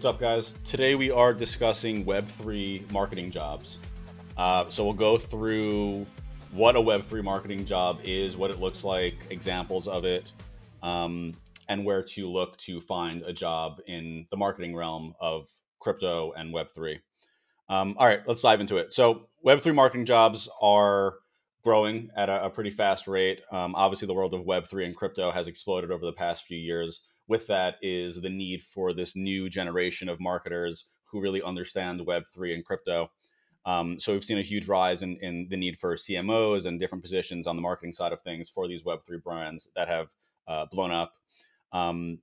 What's up, guys? Today we are discussing Web3 marketing jobs. Uh, so we'll go through what a Web3 marketing job is, what it looks like, examples of it, um, and where to look to find a job in the marketing realm of crypto and Web3. Um, all right, let's dive into it. So, Web3 marketing jobs are growing at a, a pretty fast rate. Um, obviously, the world of Web3 and crypto has exploded over the past few years. With that is the need for this new generation of marketers who really understand Web3 and crypto. Um, so we've seen a huge rise in, in the need for CMOs and different positions on the marketing side of things for these Web3 brands that have uh, blown up. Um,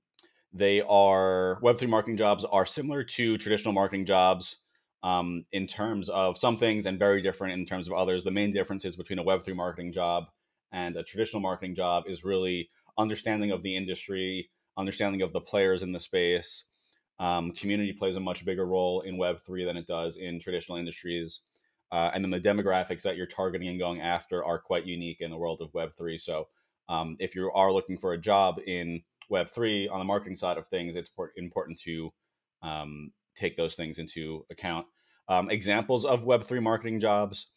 they are Web3 marketing jobs are similar to traditional marketing jobs um, in terms of some things and very different in terms of others. The main differences between a Web3 marketing job and a traditional marketing job is really understanding of the industry, understanding of the players in the space. Um, community plays a much bigger role in Web3 than it does in traditional industries. Uh, and then the demographics that you're targeting and going after are quite unique in the world of Web3. So um, if you are looking for a job in Web3 on the marketing side of things, it's important to um, take those things into account. Um, examples of Web3 marketing jobs.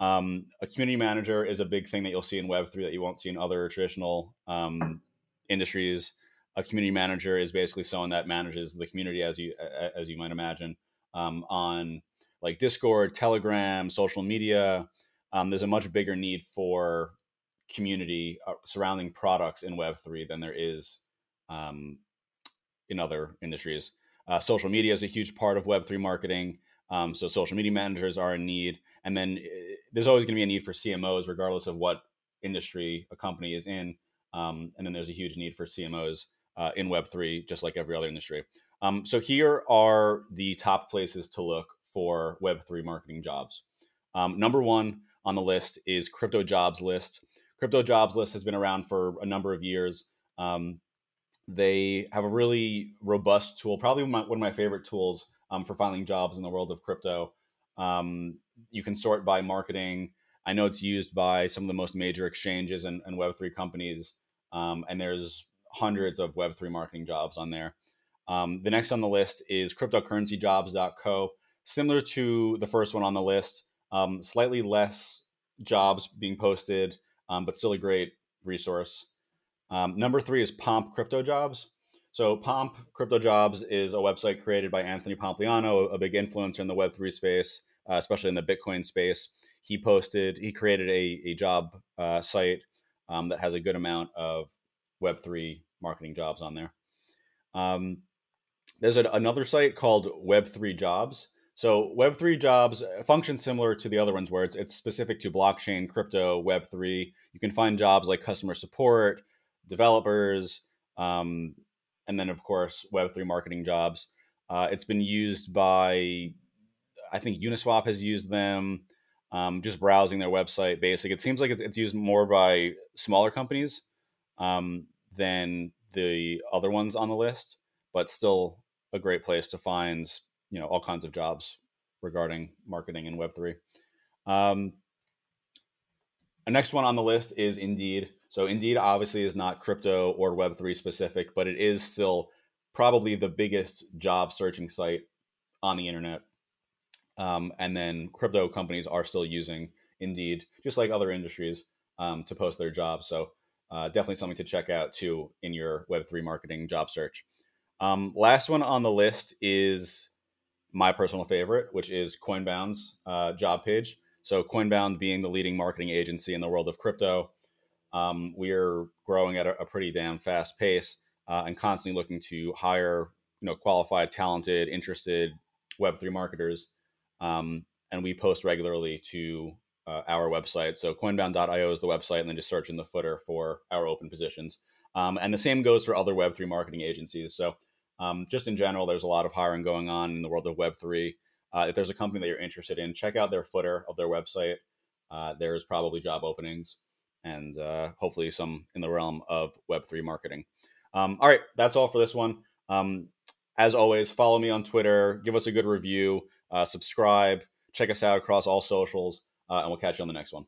Um, a community manager is a big thing that you'll see in Web3 that you won't see in other traditional um, industries. A community manager is basically someone that manages the community, as you as you might imagine, um, on like Discord, Telegram, social media. Um, there's a much bigger need for community uh, surrounding products in Web3 than there is um, in other industries. Uh, social media is a huge part of Web3 marketing. Um, so social media managers are in need. And then uh, there's always going to be a need for CMOs, regardless of what industry a company is in. Um, and then there's a huge need for CMOs uh, in Web3, just like every other industry. Um, so here are the top places to look for Web3 marketing jobs. Um, number one on the list is Crypto Jobs List. Crypto Jobs List has been around for a number of years. Um, they have a really robust tool, probably one of my favorite tools um, for finding jobs in the world of crypto. Um, you can sort by marketing. I know it's used by some of the most major exchanges and, and Web3 companies, um, and there's hundreds of Web3 marketing jobs on there. Um, the next on the list is cryptocurrencyjobs.co. Similar to the first one on the list, um, slightly less jobs being posted, um, but still a great resource. Um, number three is Pomp Crypto Jobs. So Pomp Crypto Jobs is a website created by Anthony Pompliano, a big influencer in the Web3 space, uh, especially in the Bitcoin space. He posted, he created a, a job uh, site um, that has a good amount of Web3 marketing jobs on there. Um, there's a, another site called Web3 Jobs. So Web3 jobs function similar to the other ones where it's, it's specific to blockchain, crypto, Web3. You can find jobs like customer support, developers, um, and then of course Web3 marketing jobs. Uh, it's been used by, I think Uniswap has used them. Um, just browsing their website, basic. It seems like it's, it's used more by smaller companies um, than the other ones on the list, but still a great place to find you know all kinds of jobs regarding marketing and Web three. Um, next one on the list is Indeed. So Indeed obviously is not crypto or Web3 specific, but it is still probably the biggest job searching site on the internet. Um, and then crypto companies are still using Indeed, just like other industries, um, to post their jobs. So uh, definitely something to check out too in your Web3 marketing job search. Um, last one on the list is my personal favorite, which is Coinbound's uh, job page. So Coinbound being the leading marketing agency in the world of crypto, um, we're growing at a, a, pretty damn fast pace uh, and constantly looking to hire you know qualified, talented, interested Web3 marketers. Um, and we post regularly to uh, our website. So coinbound.io is the website, and then just search in the footer for our open positions. Um, and the same goes for other Web3 marketing agencies. So um, just in general, there's a lot of hiring going on in the world of Web3. Uh, if there's a company that you're interested in, check out their footer of their website. Uh, there's probably job openings and uh, hopefully some in the realm of Web3 marketing. Um, all right, that's all for this one. Um, as always, follow me on Twitter, give us a good review, uh, subscribe, check us out across all socials, uh, and we'll catch you on the next one.